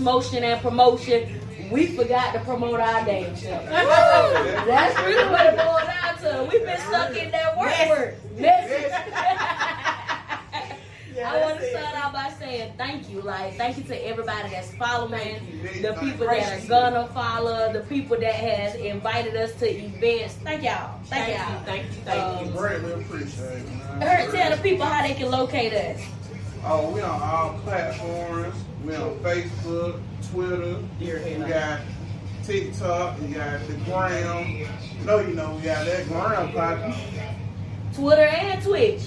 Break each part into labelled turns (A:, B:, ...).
A: motion and promotion. We forgot to promote our damn show. That's really what it boiled down to. We've been stuck in that work work. I want to start out by saying thank you. Like, thank you to everybody that's following, the people that are gonna follow, the people that has invited us to events. Thank y'all. Thank,
B: Thank
A: y'all.
B: you, thank you, thank you.
C: Um, Greatly appreciate it. man.
A: Tell the people how they can locate us.
C: Oh, we on all platforms. We on Facebook, Twitter. We got TikTok. We got the Gram. You know, you know, we got that Gram popping.
A: Twitter and Twitch.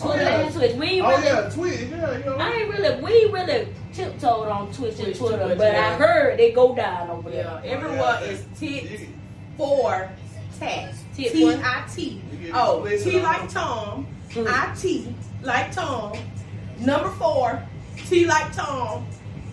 C: Oh,
A: Twitter
C: yeah.
A: and Twitch. We ain't
C: Oh
A: really,
C: yeah, Twitch. Yeah, you know.
A: I ain't really, we really tiptoed on Twitch and
B: Twitch,
A: Twitter,
B: Twitch,
A: but
B: yeah.
A: I heard they go down over
B: Yeah,
A: there.
B: everyone is tit for tat.
A: Tit
B: T I T. Oh, T like. Tom.
A: Hmm.
B: I T like Tom. Number four. T like Tom.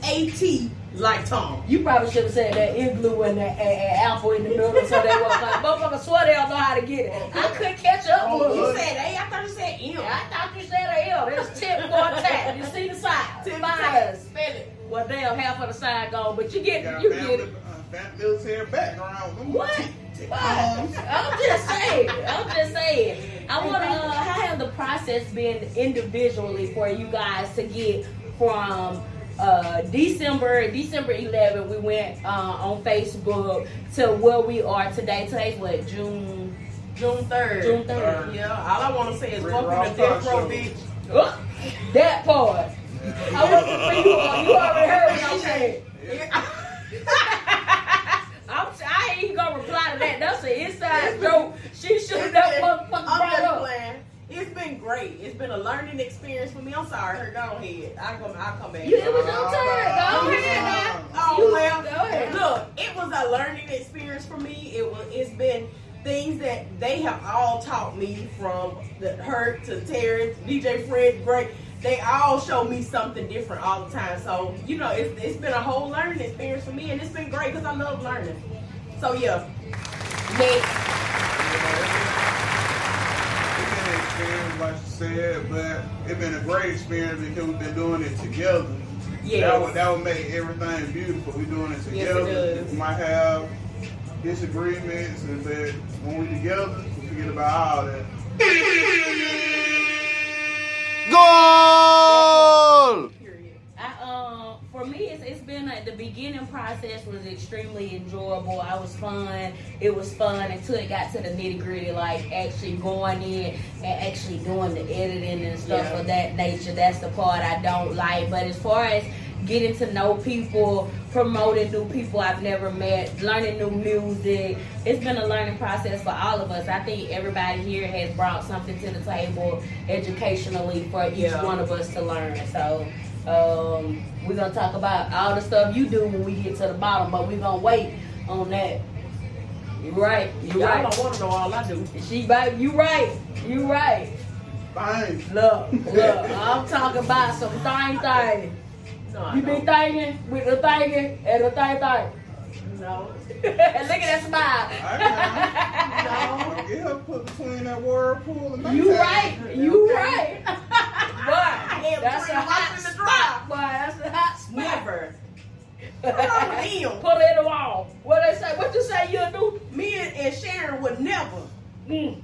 B: A T like Tom.
A: You probably should have said that igloo and that and, and apple in the middle so they was like, motherfucker swear they don't know how to get it. I couldn't catch up
C: Oh,
A: with
B: You
A: them.
B: said A. I thought you said M.
A: I thought you said a L. It's tip for a tap. You see the sign?
B: Tip
A: Find us.
B: Spell it.
A: Well, damn, half of the side gone, but you get
C: it.
A: you
C: family,
A: get it.
C: uh, family military background. Them
A: What?
C: tick- tick
A: What?
C: bombs.
A: I'm just saying. I'm just saying. I want to. Uh, how have the process been individually for you guys to get from uh, December December 11? We went uh, on Facebook to where we are today. Today's what June.
B: June 3rd.
A: June 3rd.
B: Yeah, all I want to say is welcome to Death Row, bitch.
A: Uh, that part. I want to see you. You already heard what said. I'm, I ain't even gonna reply to that. That's an inside joke. She should have never motherfucking
B: I'm
A: brought
B: just
A: up.
B: playing. It's been great. It's been a learning experience for me. I'm sorry, her. Go ahead. I come. I come back.
A: You, it was your turn. Go ahead now.
B: Oh
A: You-
B: well,
A: go ahead.
B: look, it was a learning experience for me. It was. It's been things that they have all taught me from the hurt to Terrence, DJ Fred, great. They all show me something different all the time. So you know, it's it's been a whole learning experience for me, and it's been great because I love learning. So yeah,
A: Next.
C: It's been an experience, like you said, but it's been a great experience because we've been doing it together.
B: Yeah.
C: That would that would make everything beautiful. We're doing it
B: Yes, it
C: together.
B: does.
C: we might have disagreements, and but when we're together, we forget about all that.
D: Goal!
A: For me, it's, it's been a, the beginning process was extremely enjoyable. I was fun. It was fun until it got to the nitty gritty, like actually going in and actually doing the editing and stuff
B: Yeah.
A: of that nature. That's the part I don't like. But as far as getting to know people, promoting new people I've never met, learning new music, it's been a learning process for all of us. I think everybody here has brought something to the table educationally for each
B: Yeah.
A: one of us to learn. So um, we're gonna talk about all the stuff you do when we get to the bottom, but we're gonna wait on that. You right, you
B: Y'all
A: right.
B: don't want to know all I do.
A: She right, you right, you right.
C: Fine.
A: Look, look, I'm talking about some thing thing.
B: No, I
A: You be
B: don't.
A: thinking with the thinking and the thing thing.
B: No.
A: And look at that smile.
C: I Don't get her put between that whirlpool and
A: You
C: that.
A: right, you right. Boy,
B: Yeah,
A: that's a hot
B: in the
A: spot. Boy, that's a hot spot.
B: Never. What's wrong with him?
A: Put it in the wall. What they say? What you say you'll do?
B: Me and, and Sharon would never.
A: Mm.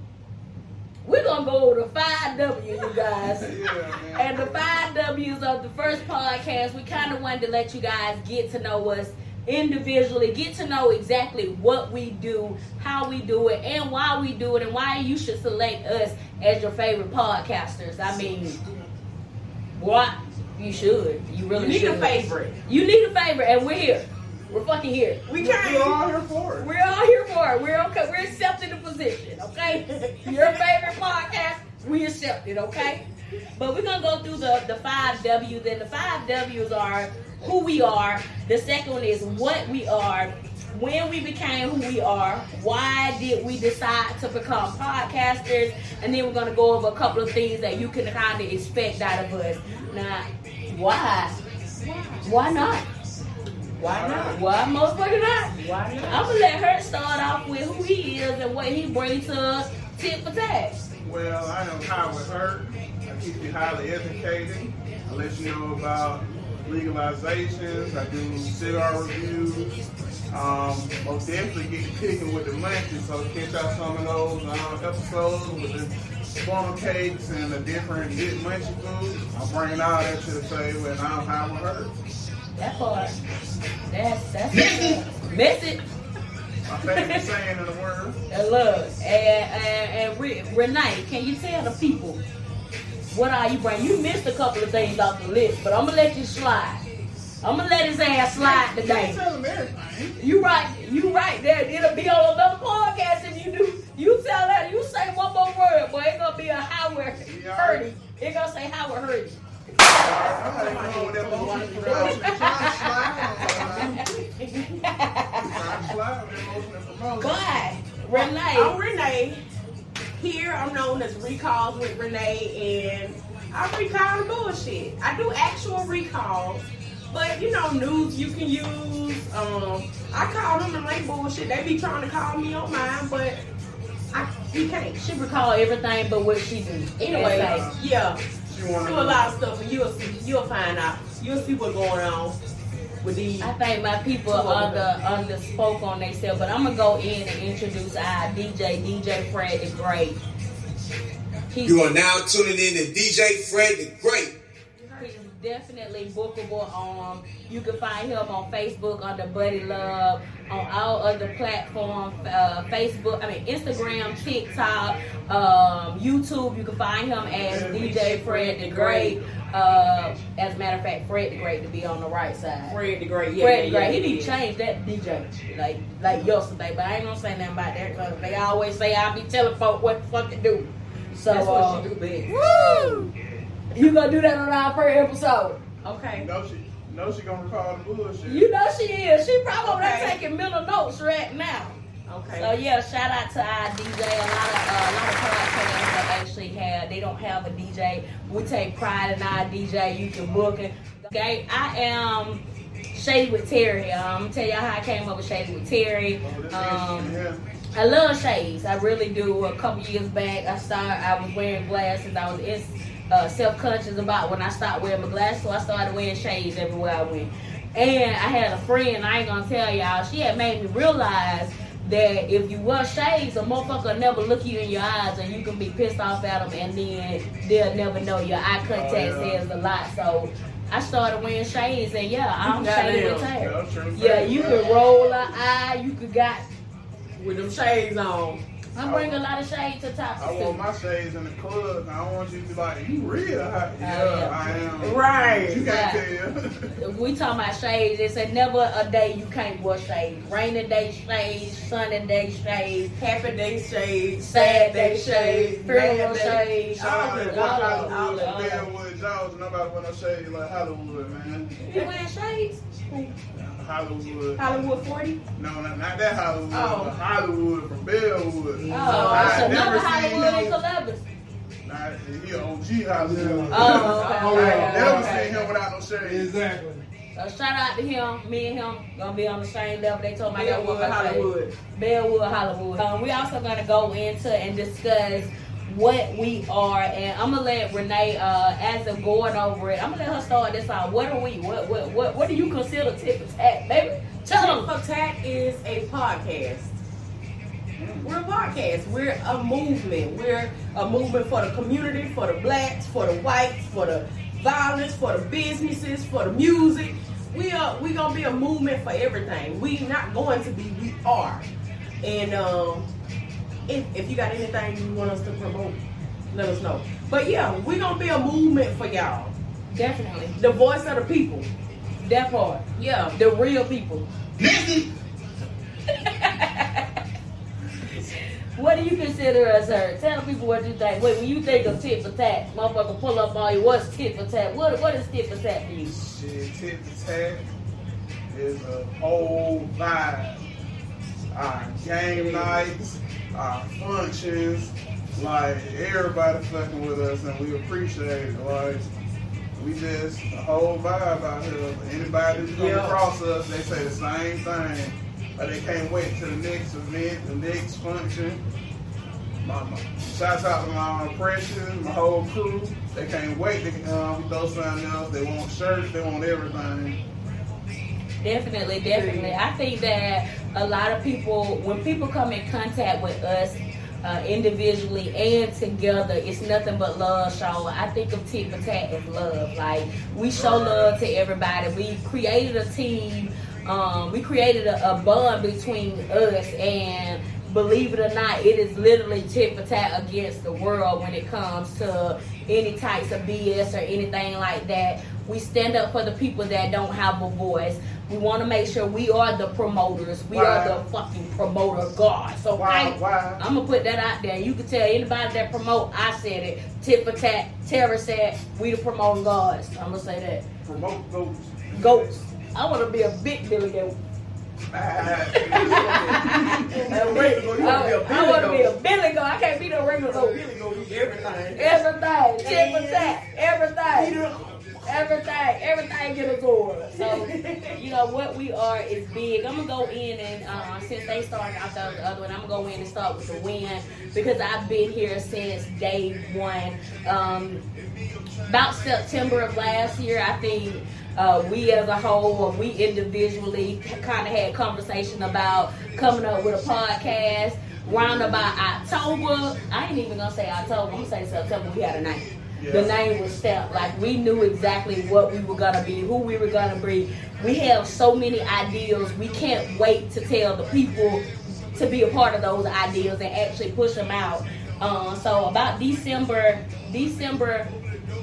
A: We're gonna go over the five W, you guys.
C: Yeah.
A: And the five W's of the first podcast, we kind of wanted to let you guys get to know us individually, get to know exactly what we do, how we do it, and why we do it, and why you should select us as your favorite podcasters. I mean, what? You should. You really
B: You need
A: should.
B: a favorite.
A: You need a favorite, and we're here. We're fucking here.
B: We
C: We're all here for it.
A: We're all here for it. We're okay. We're accepting the position, okay? Your favorite podcast, we accept it, okay? But we're gonna go through the, the five W's, and the five W's are who we are. The second one is what we are, when we became who we are, why did we decide to become podcasters, and then we're gonna go over a couple of things that you can kind of expect out of us. Now, why? Why not?
B: Why not?
A: Why motherfucker not?
B: Why not?
A: I'm gonna let her start off with who he is and what he brings to tit for tat.
C: Well, I am Howard Hurt. I keep you highly educated. I let you know about legalizations. I do cigar reviews. Um, most definitely get kicking with the munchies. So catch out some of those um, episodes with the funnel cakes and the different good munchy foods. I'm bringing all that to the table, and I'm Howard Hurt.
A: That part. That's that's message. Message.
C: My favorite saying in the world.
A: And look, and, and, and Renee, can you tell the people what are you bringing? You missed a couple of things off the list, but I'm gonna let you slide. I'm gonna let his ass slide today.
C: Tell them.
A: You right, you right there. It'll be on another podcast if you do. You tell that. You say one more word, boy. It's gonna be a Howard
C: Yeah.
A: Hurdy. It's gonna say Howard Hurdy.
C: I'm not even know what that motion promotion. Trying to slide. Trying to slide with that motion and promotion.
A: Bye,
B: I'm
A: Renee.
B: Oh, oh, Renee. Here I'm known as Recalls with Renee, and I recall the bullshit. I do actual recalls, but you know, news you can use. Um, I call them and they bullshit. They be trying to call me on mine, but I you can't.
A: She recall everything but what she do.
B: Anyway,
A: That's like-
B: yeah,
C: She
B: do
C: wanna
B: a lot of stuff, and you'll see. You'll find out. You'll see what's going on with these.
A: I think my people under under spoke on themselves, but I'm gonna go in and introduce our DJ, DJ Fred the Great. He's,
D: You are now tuning in to DJ Fred the Great.
A: Definitely bookable. Um, you can find him on Facebook under Buddy Love, on all other platforms, uh, Facebook, I mean Instagram, TikTok, um, YouTube. You can find him as DJ Fred the Great. Uh, as a matter of fact, Fred the Great to be on the right side.
B: Fred the Great. Yeah,
A: Fred
B: yeah,
A: Gray, he need to change that DJ like like yesterday, but I ain't gonna say nothing about that because they always say I be telling folk what the fuck to do. So
B: That's
A: uh,
B: what she do best.
A: woo! You gonna do that on our first episode?
B: Okay.
C: No, she know she gonna recall the bullshit.
A: You know she is. She probably
B: Okay.
A: taking mental notes right now.
B: Okay.
A: So yeah, shout out to our DJ. A lot of uh, a lot of podcasts that actually have they don't have a DJ. We take pride in our DJ. You can book it. Okay, I am Shady with Terry. Um, I'm gonna tell y'all how I came up with Shady with Terry.
C: Oh, this
A: Um,
C: is, yeah.
A: I love shades. I really do. A couple years back, I started. I was wearing glasses. I was in, uh, self conscious about when I stopped wearing my glasses, so I started wearing shades everywhere I went. And I had a friend. I ain't gonna tell y'all. She had made me realize that if you wear shades, a motherfucker will never look you in your eyes, and you can be pissed off at them, and then they'll never know. Your eye contact
C: Oh, yeah.
A: says a lot. So. I started wearing shades, and yeah, I'm shaded with
C: Yeah,
A: hair. Yeah, you can roll an eye. You could got
B: With them shades on.
A: I bring a lot of shade to top
C: I
A: too.
C: want my shades in the club. I don't want you to be like, you real hot. Oh, yeah,
A: yeah.
C: I am.
B: Right.
C: You can't
A: Right.
C: tell.
A: we talking about shades. It's a never a day you can't wear shades. Rainy day shades, sunny day shades,
B: Happy day shades.
A: sad day shades, funeral
B: mad day-
A: shades.
C: Shout out to
B: All
C: what
B: of it, all
C: Hollywood,
B: of it.
C: Bellwood, Jaws. Nobody want no shades like Hollywood, man.
A: You wearing shades?
C: Hollywood.
B: Hollywood 40?
C: No, not, not that Hollywood.
B: Oh.
C: but Hollywood from Bellwood.
A: Oh,
C: I
A: it's another Hollywood in
C: him.
A: Columbus.
C: Nah, he OG Hollywood.
A: Oh, okay.
C: I
A: okay,
C: never
A: okay.
C: seen him without no shades.
E: Exactly.
A: So shout out to him. Me and him gonna be on the same level. They told me I got
B: Bellwood,
A: one
B: Hollywood.
A: Bellwood, Hollywood. Um, we also gonna go into and discuss what we are, and I'm gonna let Renee, uh, as of going over it, I'm gonna let her start this out. What are we? What what what, what do you consider tip for tat, baby? Tell
B: Tip
A: them.
B: for Tat is a podcast. We're a podcast. We're a movement. We're a movement for the community, for the blacks, for the whites, for the violence, for the businesses, for the music. We are we gonna be a movement for everything. We not going to be, we are. And um if, if you got anything you want us to promote, let us know. But yeah, we're gonna be a movement for y'all.
A: Definitely,
B: The voice of the people.
A: that part,
B: Yeah.
A: the real people. What do you consider us, sir? Tell people what you think. Wait, when you think of tit for tat, motherfucker, pull up on you. What's tit for tat? What what is tit for tat for you?
C: Shit, tit for tat is a whole vibe. Our game nights, our functions, like everybody fucking with us, and we appreciate it. Like we just a whole vibe out here. Anybody who come across us, they say the same thing. But they can't wait to the next event, the next function. my, shouts out to my precious, my whole crew. They can't wait to um, throw something else. They want shirts, they want everything.
A: Definitely, definitely. I think that a lot of people, when people come in contact with us uh, individually and together, it's nothing but love show. I think of Tit for Tat as love. Like, we show love to everybody. We created a team, um, we created a, a bond between us and believe it or not, it is literally tit for tat against the world when it comes to any types of BS or anything like that. We stand up for the people that don't have a voice. We want to make sure we are the promoters. We
C: Why?
A: are the fucking promoter gods. So
C: Why? Why?
A: I'm gonna put that out there. You can tell anybody that promote. I said it. Tit for tat. Tara said we the promoting gods. I'm gonna say that.
C: Promote goats.
A: Goats. I want to be a big Billy Goat.
B: I, wait, wanna be a
A: I, I want to be a
B: Billy
A: Goat. I can't be no regular
B: goat.
A: goat.
B: Billy go do everything.
A: Everything, tit for tat, everything, everything, everything get absorbed. So, you know what we are is big. I'm gonna go in and uh, since they started out the the other one, I'm gonna go in and start with the win because I've been here since day one. Um, about September of last year, I think uh, we as a whole, or we individually, kind of had conversation about coming up with a podcast. Round about October, I ain't even gonna say October. I'm gonna say September. We had a The name was stamped. Like we knew exactly what we were gonna be, who we were gonna be. We have so many ideas. We can't wait to tell the people to be a part of those ideas and actually push them out. Uh, so about December, December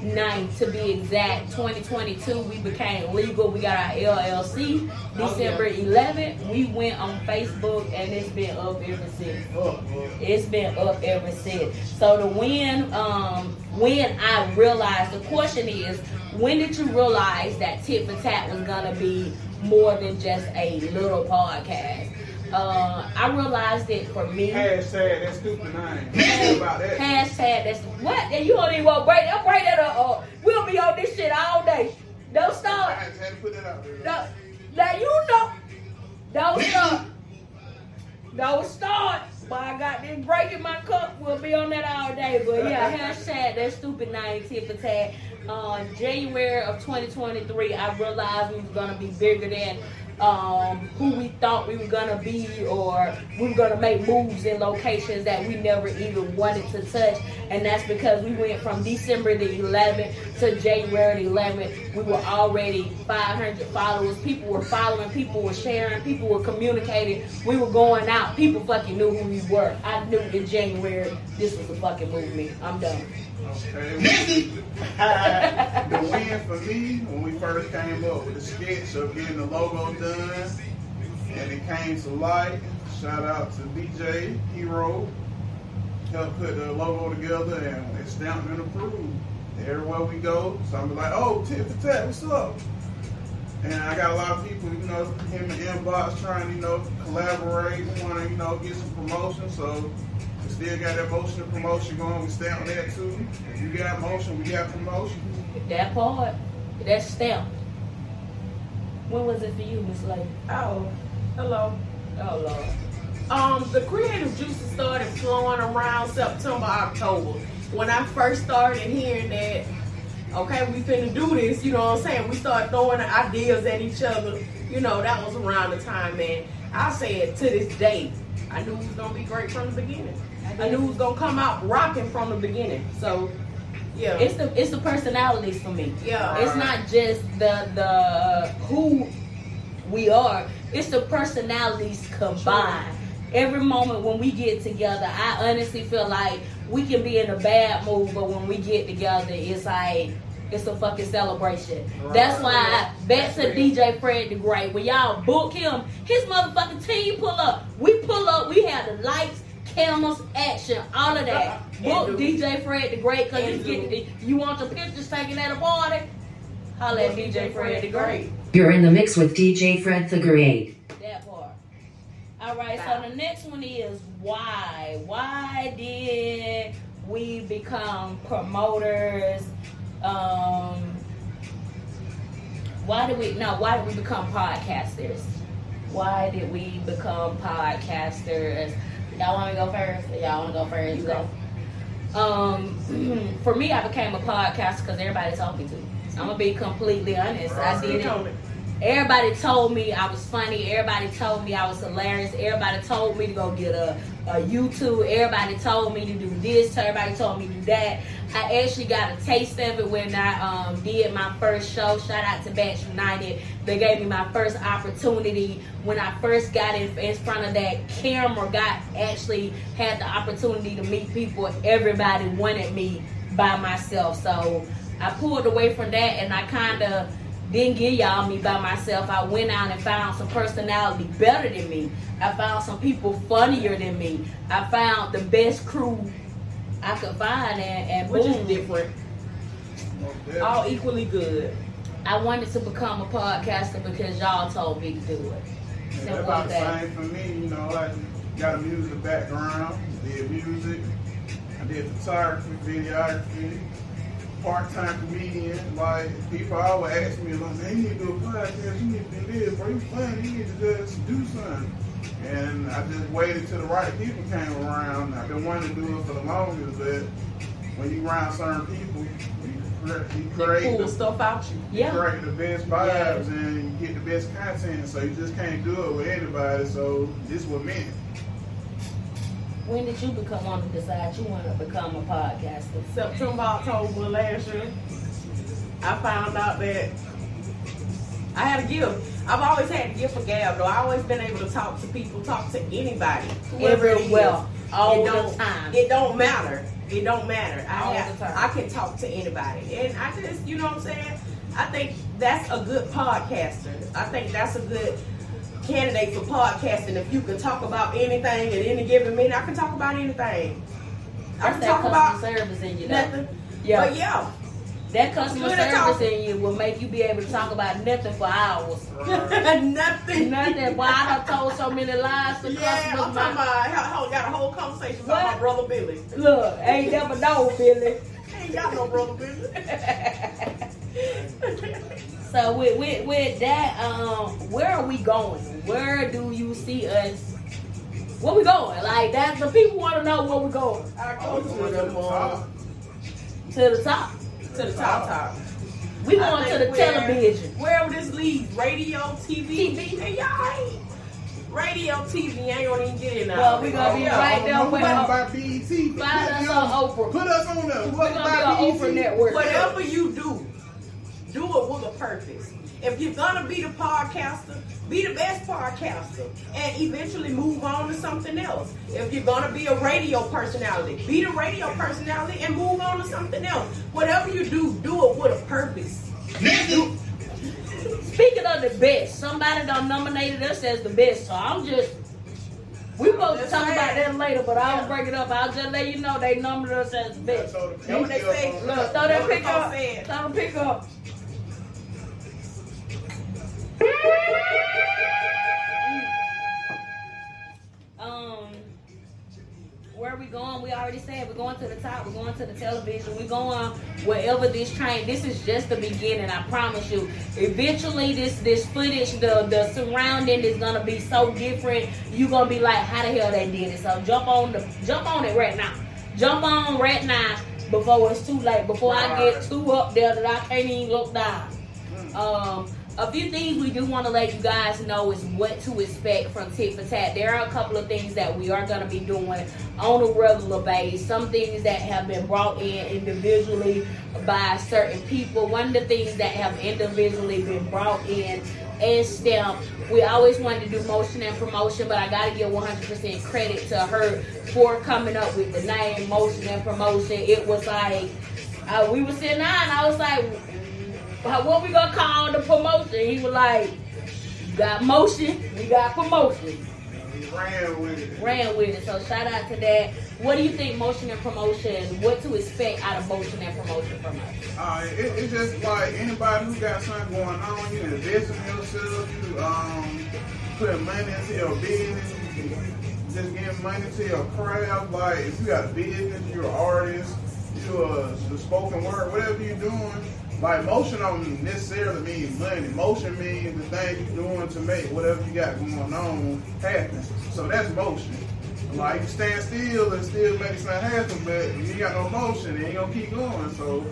A: 9th to be exact, 2022, we became legal. We got our LLC. December 11th, we went on Facebook and it's been up ever since.
B: Oh,
A: It's been up ever since. So the when um when I realized the question is when did you realize that Tit for Tat was gonna be more than just a little podcast? Uh, I realized it for me.
C: Hashtag that stupid. Think about that.
A: Hashtag that's what and you don't even want to break that break that up. Uh, we'll be on this shit all day. Don't
C: I had to put that out there.
A: Don't, now you know. Don't stop. Don't start. But I got this break in my cup. We'll be on that all day. But yeah, hashtag that stupid name tip for tat. Uh, January of 2023, I realized we was gonna be bigger than um, who we thought we were gonna be, or we were gonna make moves in locations that we never even wanted to touch. And that's because we went from December the 11th to January the 11th. We were already 500 followers. People were following. People were sharing. People were communicating. We were going out. People fucking knew who we were. I knew in January this was a fucking movement. I'm done.
C: The win for me when we first came up with the sketch of getting the logo done and it came to light. Shout out to DJ Hero. Helped put the logo together and it's stamped and approved. Everywhere we go, somebody like, oh, tit for tat, what's up? And I got a lot of people, you know, in the inbox trying, you know, collaborate, want to, you know, get some promotion. So still got that motion of promotion going. We stamp that too. If you got motion, we got promotion.
A: That part, that stamp. When was it for you, Miss Lady?
B: Oh, hello.
A: Oh Lord.
B: Um, the creative juices started flowing around September, October. When I first started hearing that, okay, we finna do this, you know what I'm saying? We started throwing ideas at each other. You know, that was around the time, man. I said to this day, I knew it was gonna be great from the beginning. I knew it was gonna come out rocking from the beginning. So, yeah.
A: It's the it's the personalities for me.
B: yeah.
A: It's not just the the uh, who we are. It's the personalities combined. Every moment when we get together, I honestly feel like we can be in a bad mood, but when we get together, it's like it's a fucking celebration. That's why back to DJ Fred the Great. When y'all book him, his motherfucking team pull up. We pull up. We have the lights, cameras, action, all of that. Book DJ Fred the Great because you
B: And
A: get
B: do.
A: you want your pictures taken at a party. Holla at DJ Fred the Great.
E: You're in the mix with DJ Fred the Great.
A: That part. All right. So the next one is why? Why did we become promoters? Um, why did we? No. Why did we become podcasters? Why did we become podcasters? Y'all want me to go first? Y'all want to go first?
B: You go.
A: Um, for me, I became a podcaster because everybody told me to. I'm gonna be completely honest. I did it.
B: it.
A: Everybody told me I was funny. Everybody told me I was hilarious. Everybody told me to go get a, YouTube. Everybody told me to do this. Everybody told me to do that. I actually got a taste of it when I um, did my first show. Shout out to Batch United. They gave me my first opportunity when I first got in, in front of that camera. Got actually had the opportunity to meet people. Everybody wanted me by myself. So I pulled away from that and I kind of didn't get y'all me by myself. I went out and found some personality better than me. I found some people funnier than me. I found the best crew I could find and, and
B: Which is
A: boom.
B: different.
C: Most.
B: All equally good.
A: I wanted to become a podcaster because y'all told me to do it.
C: Yeah,
A: Simple
C: that's about
A: as
C: the same for me, you know, I got a music background, did music, I did photography, videography, part-time comedian, like, people always ask me, like, man, you need to do a podcast, you need to do this, bro, you funny, you need to just do something. And I just waited till the right people came around. I've been wanting to do it for the longest, but when you around certain people, you create, you
B: Pull
C: the
B: stuff out you.
C: you
A: Yeah.
C: create the best vibes and you get the best content, so you just can't do it with anybody. So this was meant.
A: When did you become want to decide you want to become a podcaster?
B: September, October last year, I found out that I had a gift. I've always had a gift for gab, though. I've always been able to talk to people, talk to anybody, whoever it is.
A: Everywhere, all the time.
B: It don't matter. It don't matter. I
A: All
B: have,
A: the time.
B: I can talk to anybody, and I just, you know what I'm saying. I think that's a good podcaster. I think that's a good candidate for podcasting. If you can talk about anything at any given minute, I can talk about anything. I can talk about
A: customer service in you. though.
B: nothing.
A: Yeah.
B: But yeah,
A: That customer service
B: talking.
A: in you will make you be able to talk about nothing for hours.
B: nothing.
A: Nothing. Why I have told so many lies to
B: Yeah, I'm talking
A: my-
B: about. I got a whole conversation about my brother Billy.
A: Look, ain't never know, Billy.
B: ain't got no brother Billy.
A: So with, with with that, um, where are we going? Where do you see us? Where we going? Like that, the people want to know where we going.
B: I go to
C: going
B: the
C: to the top.
A: To the top.
B: To the top, top.
A: We going to
B: think
A: the
B: where-
A: television.
B: Wherever this leads, radio, TV,
A: TV.
B: and y'all ain't. Radio, TV, ain't gonna even get in there.
A: Well, we gonna be
B: Yeah.
A: right there with
C: talking about BET. Put
A: Find us
C: me
A: on Oprah.
C: Put us on there.
A: We're
C: What
A: gonna be on
C: BET?
A: Oprah Network.
B: Whatever you do, do it with a purpose. If you're gonna be the podcaster, be the best podcaster, and eventually move on to something else. If you're gonna be a radio personality, be the radio personality and move on to something else. Whatever you do, do it with a purpose.
A: Speaking of the best, somebody done nominated us as the best. So I'm just. We supposed to
B: That's
A: talk about that later, but I'll
B: Yeah.
A: break it up. I'll just let you know they nominated us as the best.
C: So the
B: they say?
A: Look, throw that pick up. Throw the pick up. Um, where are we going? We already said we're going to the top. We're going to the television. We're going wherever this train. This is just the beginning. I promise you. Eventually, this this footage, the the surrounding is gonna be so different. You're gonna be like, how the hell they did it? So jump on the jump on it right now. Jump on right now before it's too late. Before I get too up there that I can't even look down. Um, a few things we do want to let you guys know is what to expect from Tit for Tat. There are a couple of things that we are going to be doing on a regular basis. Some things that have been brought in individually by certain people. One of the things that have individually been brought in and stamped. We always wanted to do motion and promotion, but I got to give 100% credit to her for coming up with the name motion and promotion. It was like uh, we were sitting down, I was like, "How- what we gonna call the promotion? He was like, you got motion, we got promotion.
C: Ran with it.
A: Ran with it. So shout out to that. What do you think motion and promotion, what to expect out of motion and promotion from us?
C: Uh, it, it's just like anybody who got something going on, you invest in yourself, you um, put money into your business, you just give money to your craft. Like if you got a business, you're an artist, you're a, the spoken word, whatever you're doing. Like motion don't necessarily mean money. Motion means the thing you're doing to make whatever you got going on happen. So that's motion. Like you stand still and still make something happen, but you got no motion, it ain't gonna keep going. So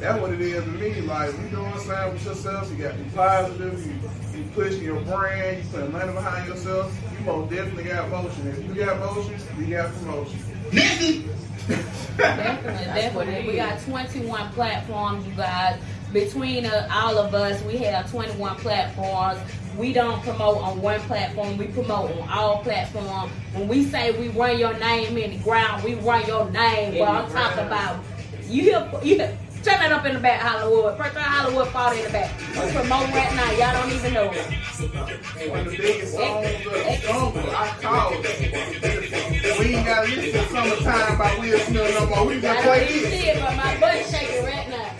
C: that's what it is to me. Like you doing something with yourself, you got to be positive, you, you pushing your brand, you putting money behind yourself, you most definitely got motion. If you got motion, you got promotion.
A: Definitely, definitely. We got 21 platforms, you guys. Between uh, all of us, we have 21 platforms. We don't promote on one platform. We promote on all platforms. When we say we run your name in the ground, we run your name.
B: The
A: I'm talking about you hear you hear, turn that up in the back, Hollywood. First time Hollywood fought in the back. We promoting right now. Y'all don't even know it.
C: One of the biggest songs of the jungle, I called it. We ain't got to listen to Summertime by Will Smith no more. We
A: I
C: just play this.
A: see it, but my butt's shaking right now.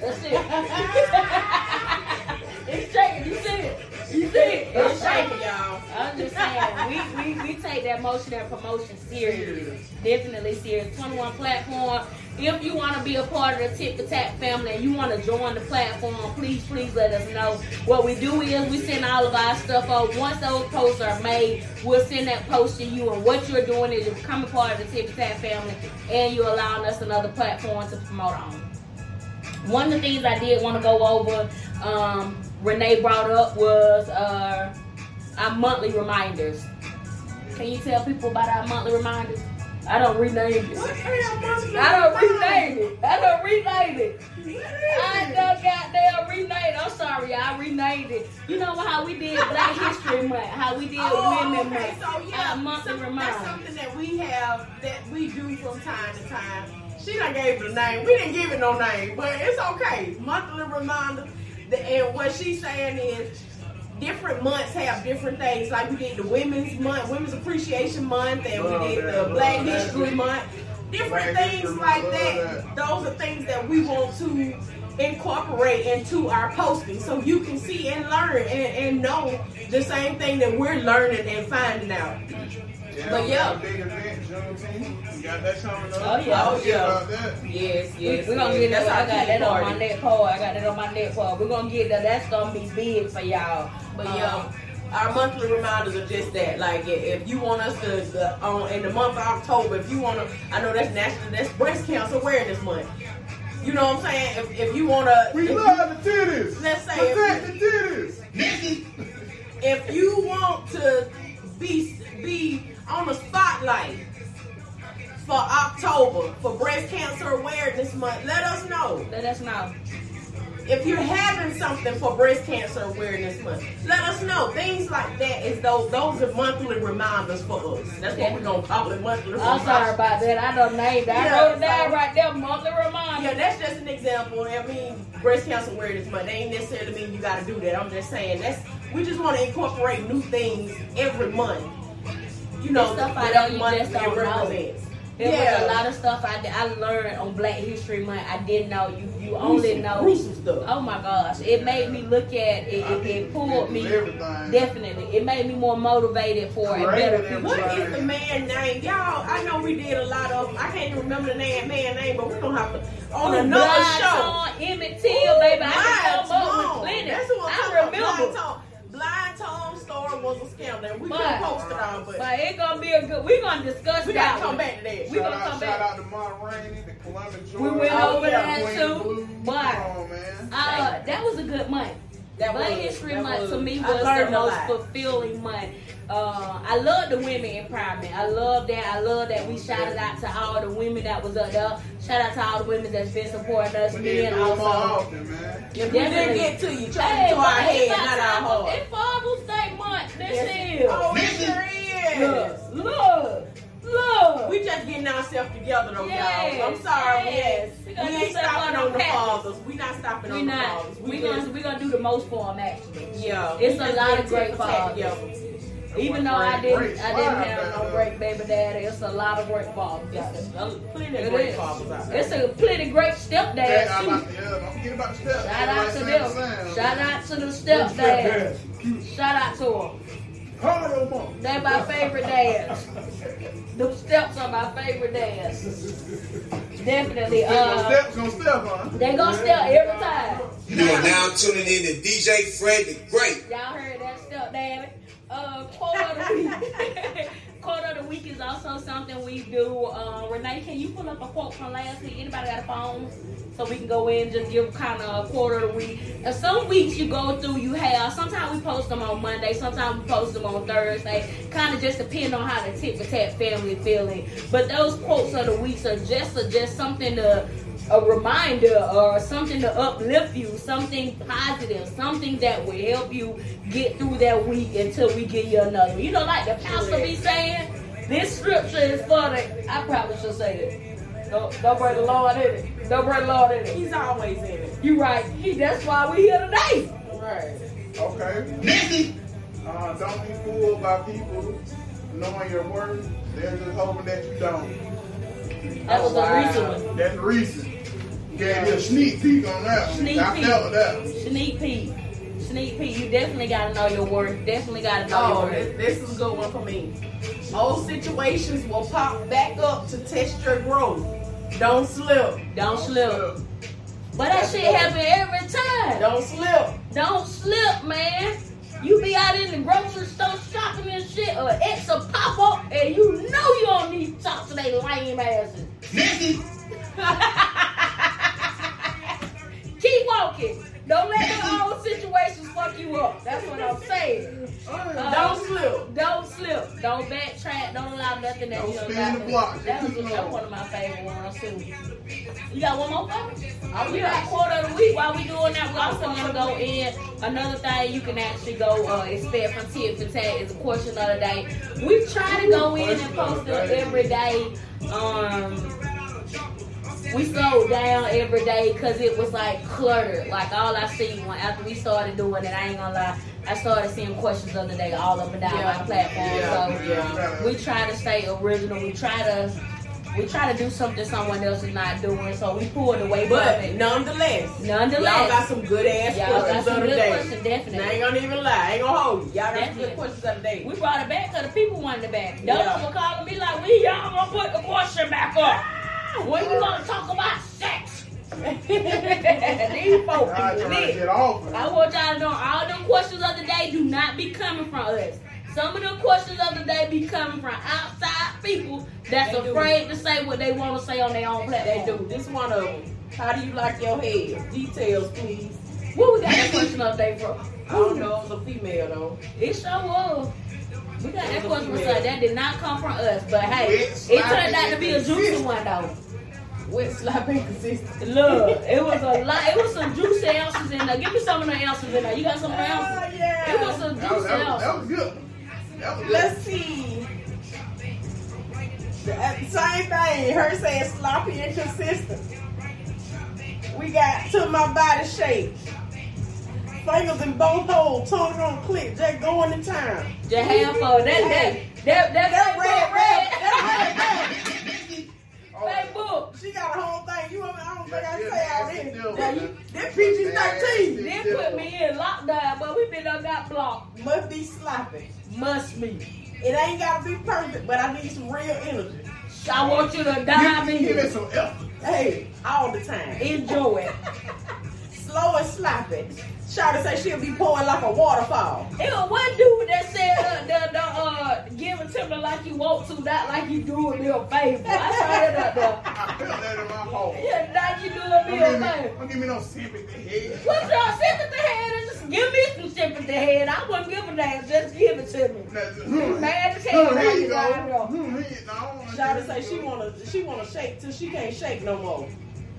A: That's it. it's shaking. You see it? You see it? It's shaking.
B: y'all.
A: I'm just saying, we, we, we take that motion and promotion serious. Definitely serious. 21 platform. If you want to be a part of the Tip the Tap family and you want to join the platform, please, please let us know. What we do is we send all of our stuff out. Once those posts are made, we'll send that post to you. And what you're doing is you're becoming part of the Tip the Tap family and you're allowing us another platform to promote on. One of the things I did want to go over, um, Renee brought up was uh, our monthly reminders. Can you tell people about our monthly reminders? I don't rename it.
B: What damn monthly
A: I don't rename it. I don't rename it. I done goddamn renamed. It. I'm sorry, I renamed it. You know how we did Black History Month, how we did
B: Oh,
A: Women
B: okay,
A: Month,
B: so yeah,
A: our monthly
B: some- that's something that we have that we do from time to time. She done gave it a name. We didn't give it no name, but it's okay. Monthly reminder. The- And what she's saying is different months have different things. Like we did the Women's Month, Women's Appreciation Month, and we did
C: that,
B: the Black
C: that.
B: History Month. Different
C: Black
B: things
C: History
B: like
C: Month,
B: that. Those are things that we want to incorporate into our posting so you can see and learn and, and know the same thing that we're learning and finding out.
C: Yeah,
B: But
C: we
B: yeah.
C: got a big event, Juneteenth. You got that coming up.
A: Oh, yeah.
B: Oh, yeah.
C: About that.
B: Yes, yes.
A: we're gonna
B: yes.
A: get that. I got
B: key
A: that on my
B: party.
A: net poll. I got that on my net poll. We're gonna get that. That's gonna be big for y'all.
B: But
A: Um,
B: yeah, our monthly reminders are just that. Like, if you want us to, the, on in the month of October, if you want to, I know that's national, that's breast cancer awareness month. You know what I'm saying? If, if you want to,
C: We love the titties.
B: Let's say
C: Protect
B: if
C: the titties.
B: if you want to be be on the spotlight for October for breast cancer awareness month, let us know.
A: let us know.
B: If you're having something for breast cancer awareness month, let us know. Things like that is those those are monthly reminders for us. That's what we're gonna call it monthly
A: I'm
B: reminders.
A: sorry about that. I don't named it. I
B: Yeah,
A: wrote it down right there. Monthly reminder.
B: Yeah, that's just an example. I mean, breast cancer awareness month. They ain't necessarily mean you got to do that. I'm just saying that's we just want to incorporate new things every month. You know,
A: Stuff I
B: whatever
A: know you
B: month
A: just don't know.
B: represents.
A: There
B: Yeah.
A: was a lot of stuff I, did- I learned on Black History Month. I didn't know. You you only
B: Gruesome-
A: know.
B: gruesome stuff.
A: Oh my gosh! It made me look at it. It, it pulled me.
C: Everything.
A: Definitely, it made me more motivated for a better
C: Creative.
A: future.
B: What is the man name? Y'all, I know we did a lot of. I can't even remember the name, man name, but we're gonna have to on another
A: Blind
B: show.
A: Tone, Emmett Till, baby. I can
B: Blind
A: come up
B: Tone.
A: with plenty.
B: That's what I'm
A: I
B: talking about.
A: Remember.
B: Was a scandal. We
A: But-
B: couldn't post it all, but,
A: But it's gonna be a good. We're gonna discuss
B: we
A: that
B: gotta come
A: one.
B: back to that.
A: We
C: shout
A: gonna
C: out,
A: come
C: shout
A: back.
C: out to Ma Rainey, the Columbus, Georgia.
A: We went
B: Oh,
A: over
B: yeah,
A: that
C: Queen
A: too.
C: Blue.
A: But
C: on, man.
A: uh, that was a good month.
B: That
A: Black
B: was-
A: History
B: that
A: Month
B: was-
A: to me was the most fulfilling month. Uh, I love the women empowerment. I love that. I love that we shouted out to all the women that was up there. Shout out to all the women that's been supporting us.
C: We
A: Me and
C: do it more
A: also.
C: often, man.
B: If we didn't get to you, try
A: Hey,
B: to our
A: but
B: head,
A: it's
B: not our heart.
A: It's Father's Day month this
B: Yes.
A: year.
B: Oh, it sure is.
A: look, look.
B: We just getting ourselves together though,
A: Yes,
B: y'all. I'm sorry.
A: yes.
B: We
A: We
B: ain't, we ain't stopping
A: on
B: on the fathers. We not stopping
A: we
B: on the fathers.
A: We
B: just-
A: gonna we gonna do the most for them actually.
B: yeah.
A: It's a lot of great
B: tit for tat
A: fathers.
B: together.
A: Even though I didn't I didn't have no great baby daddy, it's a lot of great fathers out there.
B: Plenty of great fathers out there.
A: It's a plenty great
C: Yeah,
A: stepdads too.
C: about- yeah, don't forget about the steps.
A: Shout out to them.
C: saying the same.
A: Shout out to the stepdads. Shout out to them.
C: Call your mom.
A: They're my favorite dads. The steps are my favorite dads. Definitely.
C: Them
A: Uh,
C: steps gonna step, huh?
A: they gonna step every time.
D: You are now tuning in to DJ Fred the Great.
A: Y'all heard that step, daddy. Uh, quote of the week. Quote of the week is also something we do. Uh, Renee, can you pull up a quote from last week? Anybody got a phone? So we can go in just give kind of a quarter of the week. And some weeks you go through, you have, sometimes we post them on Monday, sometimes we post them on Thursday. Kind of just depend on how the tip for tat family feeling. But those quotes of the weeks are just, are just something to a reminder or something to uplift you, something positive, something that will help you get through that week until we give you another. You know, like the pastor be saying, this scripture is for the. I probably should say it. Don't, don't bring the Lord in it. Don't bring the Lord in it.
B: He's always in it.
A: You right. He, that's why we're here today.
B: Right.
C: Okay. Uh, don't be fooled by people knowing your worth. They're just hoping that you don't.
A: That was
B: Oh, wow.
A: a recent.
C: That's the reason. Gave me a sneak peek on that one.
A: Sneak
C: I
A: peek.
C: felt that.
A: Sneak peek. Sneak peek. You definitely gotta know your worth. Definitely gotta know
B: Oh,
A: your worth.
B: this, this is a good one for me. Old situations will pop back up to test your growth. Don't slip.
A: Don't slip. But that shit happen every time.
B: Don't slip.
A: Don't slip, man. You be out in the grocery store shopping and shit, or it's a pop up, and you know you don't need to talk to they lame asses. Keep walking. Don't let the old situations fuck you up. That's what I'm saying. Uh,
B: Don't slip.
A: Don't slip. Don't backtrack. Don't allow nothing that
C: Don't
A: you don't
C: spin the block.
A: That was, that was one of my favorite ones too. You got one more for me?
B: Oh,
A: We
B: yeah.
A: got quarter of the week. While we doing that, we also want to go in. Another thing you can actually go uh, expect from Tip to Tag is a question of the day. We try to go in and post it every day. Um, we slowed down every day because it was like cluttered. Like all I see when after we started doing it, I ain't gonna lie, I started seeing questions of the day all up and down
B: Yeah.
A: my platform.
B: Yeah.
A: So
B: Yeah.
A: we try to stay original. We try to we try to do something someone else is not doing. So we pulled away from
B: But
A: it.
B: nonetheless,
A: Nonetheless.
B: y'all got some good ass
A: Y'all got
B: questions
A: some good
B: day.
A: questions,
B: And I ain't gonna even lie. I ain't gonna hold you. Y'all got some
A: Definitely.
B: good questions of the day.
A: We brought it back because the people wanted it back. Those
B: Yeah.
A: were calling me like, we y'all gonna put the question back up. When you gonna talk about sex? These folks
C: I
A: be
C: trying to
A: lit.
C: get off.
A: I want y'all to know all them questions of the day do not be coming from us. Some of the questions of the day be coming from outside people that's
B: They do.
A: afraid to say what they want to say on their own
B: They
A: platform.
B: do. This one of them. How do you like your head? Details, please.
A: What we got that question of the day from?
B: I don't know. It was a female though.
A: It sure was. We got that
B: It was a
A: question from that did not come from us, but hey, it turned out to be a juicy one though.
B: Wet slap inconsistent.
A: Look, it was a lot. It was some juicy ounces in there. Give me some of the ounces in there. You got some of the ounces?
B: Oh, yeah.
A: It was some
C: That was, that, was, that was good. That was good.
B: Let's see. The- uh, Same thing. Her saying sloppy and consistent. We got to my body shape. Fingers in both holes, tongue on clip, just going to town.
A: Just half of that. That that that
B: That
A: that
B: red,
A: red
B: red, that red,
C: Oh,
A: Facebook.
B: She got a whole thing. You want me? I don't think I
C: Yeah,
B: say all
C: nasty
B: That,
C: man.
B: that PG thirteen
A: They put me in lockdown, but we been done got blocked.
B: must be sloppy.
A: Must be.
B: It ain't gotta be perfect, but I need some real energy.
A: I want you to dive
C: Give, give it
A: in.
C: some effort.
B: Hey, all the time.
A: Enjoy it.
B: Slow and sloppy. Shawty say she'll be pouring like a waterfall.
A: It was one dude that said uh, the, the uh, give it to me like you want to, not like you doing me a favor. I saw that up there.
C: I felt that in my heart.
A: Yeah, not you doing
C: Don't
A: me a
C: me,
A: favor.
C: don't give me no sympathy head.
A: What y'all sympathy head and just give me some sympathy head. I wouldn't give a damn, just give it to me. Mad as hell
C: Here you
A: you
C: go.
A: down there.
C: Here you- no, I don't wanna
B: Shawty say she wanna she wanna shake till she can't shake no more.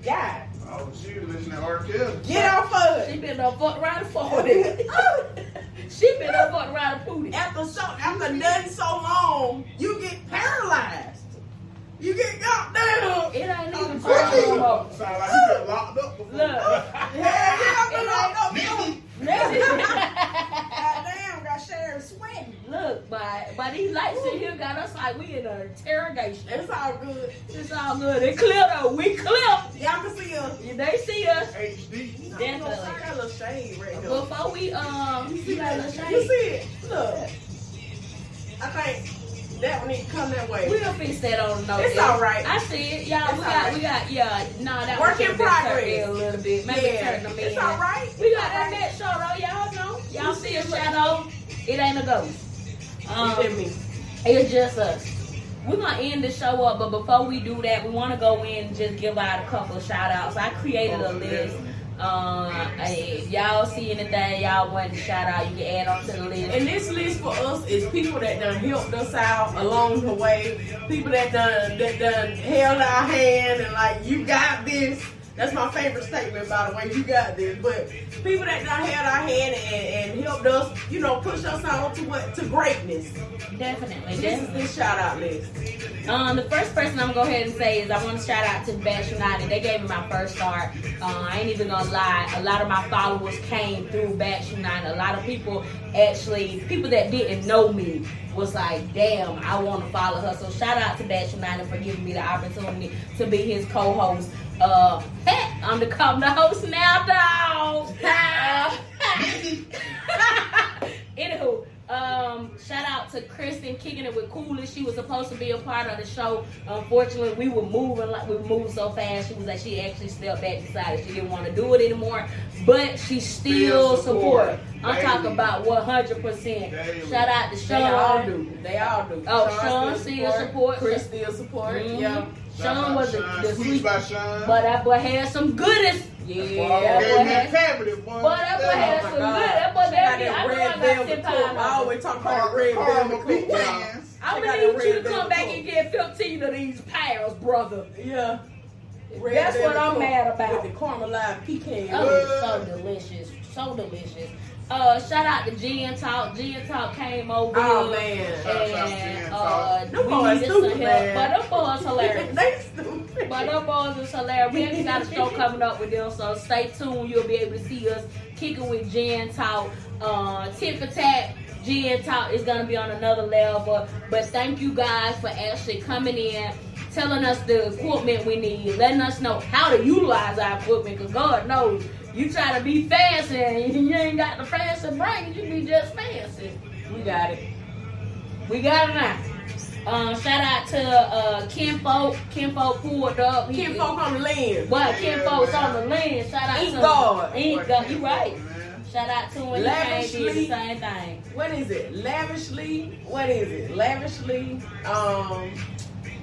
B: God,
C: Oh, she was listening to R. Kelly.
B: get off of
A: She been up fucked around the 40. she been up fucked around the booty.
B: After so after nothing so long, you get paralyzed. You get got down.
A: It ain't even
C: Sound
A: funny no more.
C: like, sound like you been locked up before.
A: Look.
B: Yeah, yeah, I've been locked up too.
A: Look,
B: Goddamn, got Sharon sweating.
A: Look, but but these lights in here got us like we in an interrogation.
B: It's all good.
A: It's all good. It clear though. We clear.
B: Y'all can see us.
A: They see us.
C: HD.
B: I
A: Definitely.
B: got a little shade right.
A: Before we um, you got a
B: You see it? Look. I think that one need to come that way.
A: We'll fix that on the note.
B: It's all right.
A: I see it. Y'all,
B: It's
A: we got,
B: right.
A: we got, yeah. Nah, that
B: Work in progress.
A: a little bit. Maybe
B: yeah,
A: turn them in.
B: it's all right.
A: We got that show though. Y'all know. Y'all see a shadow. It ain't a ghost.
B: Um,
A: Um, it's just us. We're gonna end the show up, but before we do that, we want to go in and just give out a couple of shout outs. I created a list. Uh, if y'all see anything y'all want to shout out, you can add on to the list.
B: And this list for us is people that done helped us out along the way. People that done that done held our hand and like you got this. That's my favorite statement, by the way. You got this, but people that done held our hand and, and helped us, you know, push us on to what to greatness.
A: Definitely,
B: This is
A: definitely.
B: this shout out list.
A: Um, the first person I'm gonna go ahead and say is I want to shout out to Bash United. They gave me my first start. Uh, I ain't even gonna lie. A lot of my followers came through Bash United. A lot of people actually, people that didn't know me, was like, "Damn, I want to follow her." So shout out to Bash United for giving me the opportunity to be his co-host. Uh, heck, I'm the come the host now, dog. Anywho, um, shout out to Kristen kicking it with Coolest. She was supposed to be a part of the show. Unfortunately, we were moving like we moved so fast. She was like she actually stepped back, decided she didn't want to do it anymore. But she still
C: Still
A: support.
C: support.
A: I'm
C: Daily.
A: talking about 100. percent Shout out to
B: They all
A: Sean.
B: do. They all do.
A: Oh, Sean still support.
B: Chris still support.
A: Mhm.
B: Yeah.
A: Sean was the, the
C: Sweets
A: sweet,
C: by Sean.
A: but that boy had some goodies. Yeah, that boy had.
C: cavity, boy.
A: Boy, that boy had some
B: my
A: good. That boy
B: She got
A: that
B: that
A: I know I
B: red
A: got 10 pounds.
B: I always talk about the red
C: Caramel
B: velvet coat.
C: peach
A: I'm gonna need you to come back and get 15 of these pounds, brother.
B: Yeah. Red
A: That's what I'm mad about.
B: With the caramelized pecan.
A: Oh, so delicious, so delicious. Uh, shout out to Jen Talk. Jen Talk came over.
B: Oh,
A: here
B: man.
C: Shout out to
A: And
C: Jen
A: uh,
B: Them
A: we
B: boys
A: needed
B: stupid,
A: some
B: man.
A: help, but them boys hilarious.
B: they stupid.
A: But them boys is hilarious. We actually got a show coming up with them, so stay tuned. You'll be able to see us kicking with Jen Talk. Uh, Tit for Tat, Jen Talk is gonna be on another level. But thank you guys for actually coming in, telling us the equipment we need, letting us know how to utilize our equipment. Cause God knows you try to be fancy and you ain't got the fancy brain, you be just fancy.
B: We got it.
A: We got it now. Um, shout out to uh, Ken Folk. Ken Folk pulled up. He-
B: Ken folk on the lens.
A: but Ken Folks on the lens. Shout out
B: Ink
A: to
B: guard.
A: Ink guard. You right. Shout out to him. He the
B: Lavishly.
A: same thing.
B: What is it? Lavishly. What is it? Lavishly. Um.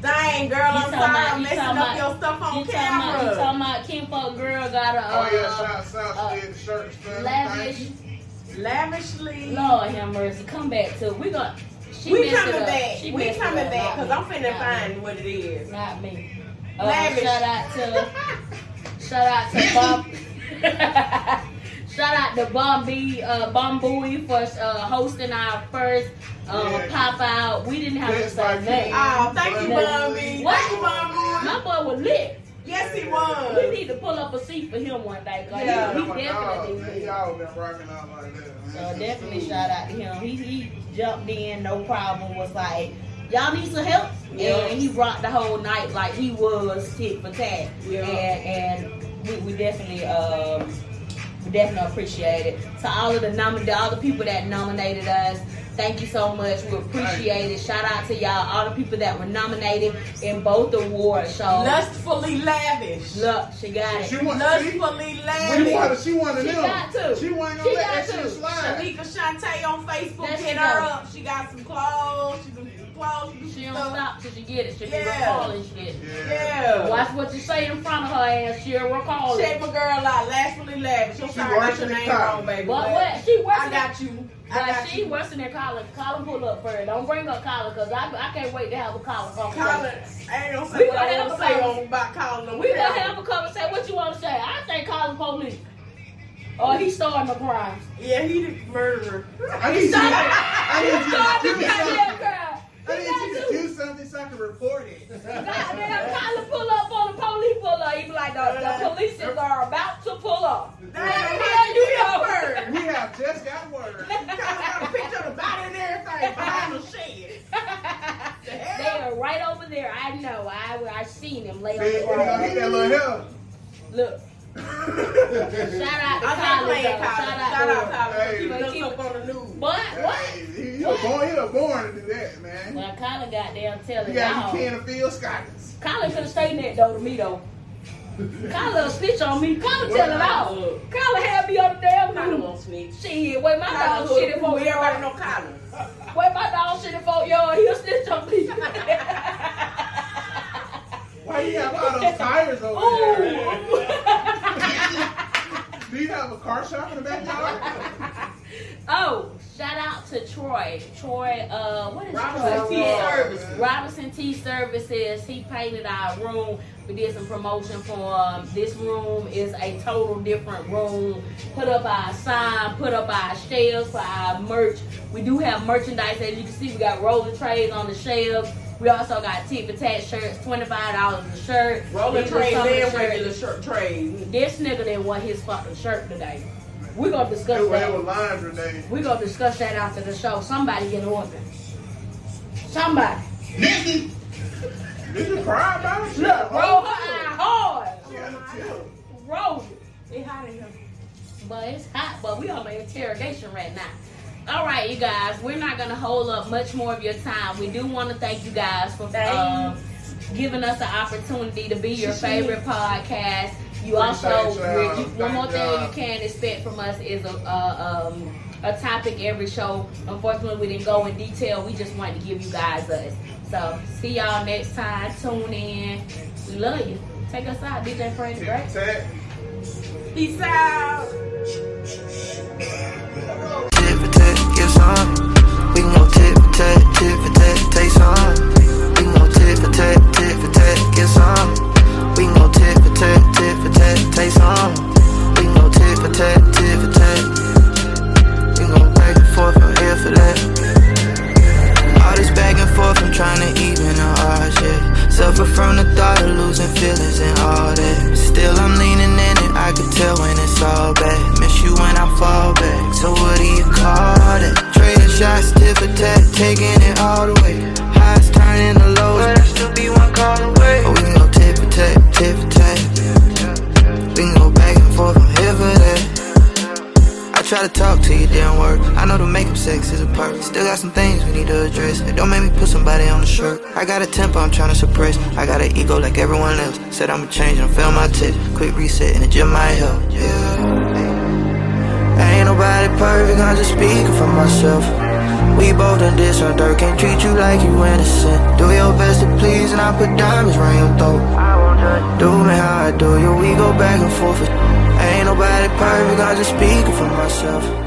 B: Dang, girl, I'm
A: talking
B: sorry.
A: about-
B: I'm
A: you
B: messing up
A: about-
B: your stuff on
A: You talking about, you talking about Ken Folk girl got a uh,
C: Oh yeah, shout South
A: uh,
C: did the shirt
A: lavish.
C: Thank.
B: Lavishly.
A: Lord have mercy. Come back to we got. She
B: we coming
A: it
B: back.
A: She
B: we
A: messed it
B: coming back because. I'm finna
A: Not
B: find
A: me.
B: what it is.
A: Not me. Uh,
B: Lavish.
A: shout out to shout out to Bob. shout out to Bombi uh, Bombui for uh, hosting our first uh,
C: Yeah.
A: pop out. We didn't have to say
C: my
A: nothing.
B: Oh, thank you,
A: What?
B: Bobby.
A: What?
B: Thank you, Bobby.
A: My boy was lit.
B: Yes, he was.
A: We need to pull up a seat for him one day. Cause
B: Yeah.
A: he,
C: Oh
A: he
C: my
A: definitely
C: God, man, y'all been rocking out like that.
A: So definitely
C: school.
A: shout out to him. He he jumped in, no problem. Was like, y'all need some help,
B: Yeah.
A: and he rocked the whole night like he was tit for tat.
B: Yeah.
A: And and we, we definitely um we definitely appreciate it. To all of the nomin all the people that nominated us. Thank you so much. We appreciate it. Shout out to y'all, all the people that were nominated in both award shows.
B: Lustfully lavish.
A: Look, she got it.
C: She want
B: Lustfully
C: She
B: lavish.
C: wanted, she wanted
A: She
C: them.
A: got to.
C: She wasn't
A: She
C: gonna let
A: got
C: that
A: to.
C: shit slide.
B: Shamika Shantae on Facebook, hit her up. She got some clothes. She do some clothes. She do
A: She
B: some
A: don't stop till she get it. She be
B: Yeah.
A: recalling shit.
B: Yeah.
A: Watch what you say in front of her ass. She'll recall
B: Check
A: it.
B: my girl out. Lastfully lavish. I'm
C: She
B: sorry, I got your name
C: car.
B: wrong, baby.
A: But what? She worse
B: I got you. I
A: But
B: got
A: she
B: you.
A: worse than that Colin. Colin pull up first. Don't bring up Colin because I, I can't wait to have a Colin conversation.
B: Colin, I ain't gonna
A: We
B: say what
A: gonna
B: I
A: have
B: want
A: a
B: to say
A: conversation.
B: on about Colin.
A: We gonna have a conversation. What you want to say? I think Colin police. Or he starting the crime.
B: Yeah, he the murderer.
C: I need you. I need you to
A: Starting the goddamn
C: something.
A: crime.
C: I
A: He
C: need
A: got
C: you
A: to.
C: to do something so I can report it.
A: Goddamn, Colin pull up on the police pull up. He be like, the, the police are about to pull up.
B: Damn,
A: Yeah, you know.
B: first.
C: We have just got word.
B: Colin got a picture of the body and everything behind the shed.
A: they are right over there. I know. I I seen them lay
C: See,
A: on
C: we
A: the
C: gonna
A: ground. Look, shout out to
B: I can't
A: Colin.
B: play
A: though.
B: Colin.
A: Shout out
B: Shout
A: to
B: out
A: him.
B: Colin.
C: Hey.
B: Keeping
A: But
B: us
A: keep-
B: up on the news.
A: But what?
C: You're born, you're born to do that, man.
A: Well, Colin got
C: damn
A: telling
C: you.
A: Yeah,
C: you can of field scotters.
A: Colin could have stayed that though to me though. Kyla snitch on me. Kyla tell it all. Colin had me on the damn
B: Kyla
A: mm-hmm.
B: won't snitch.
A: Shit, wait my dog shit for
B: everybody know Colin.
A: wait my dog shit for yo, he'll snitch on me. Why you have all those tires over Ooh. there?
C: Shop in the backyard.
A: Oh, shout out to Troy. Troy, uh, what is
B: Robinson
A: Troy? Yeah.
B: Services.
A: Robinson T Services. He painted our room. We did some promotion for him. This room is a total different room. Put up our sign, put up our shelves for our merch. We do have merchandise. As you can see, we got rolling trays on the shelves. We also got tit for tat shirts, $25 a shirt.
B: Rolling trays
A: some of the
B: and regular shirt trays.
A: This nigga didn't want his fucking shirt today. We're gonna discuss
C: It
A: that. We're gonna discuss that after the show. Somebody get order. Somebody.
C: Did you cry about it?
A: Look, oh, roll her eye hard.
C: She had a tip.
A: Roll it. It's hot in here. But it's hot, but we on an interrogation right now. All right, you guys, we're not gonna hold up much more of your time. We do want to thank you guys for um, giving us the opportunity to be your favorite podcast. You also,
C: y'all.
A: one more thing
C: y'all.
A: can expect from us is a, a, um, a topic every show. Unfortunately, we didn't go in detail. We just wanted to give you guys us. So, see y'all next time. Tune in. We love you. Take us out, DJ Frank.
C: Tip
A: Right?
B: Peace out.
F: Some. We can go tit for tat, tit for tat, take some. We can go tit for Said I'ma change and fail my tip. Quick reset in the gym might help. Yeah. Ain't nobody perfect, I'm just speaking for myself. We both done did some dirt, can't treat you like you innocent. Do your best to please, and I put diamonds round your throat. I won't judge. Do me how I do you, we go back and forth. Ain't nobody perfect, I'm just speaking for myself.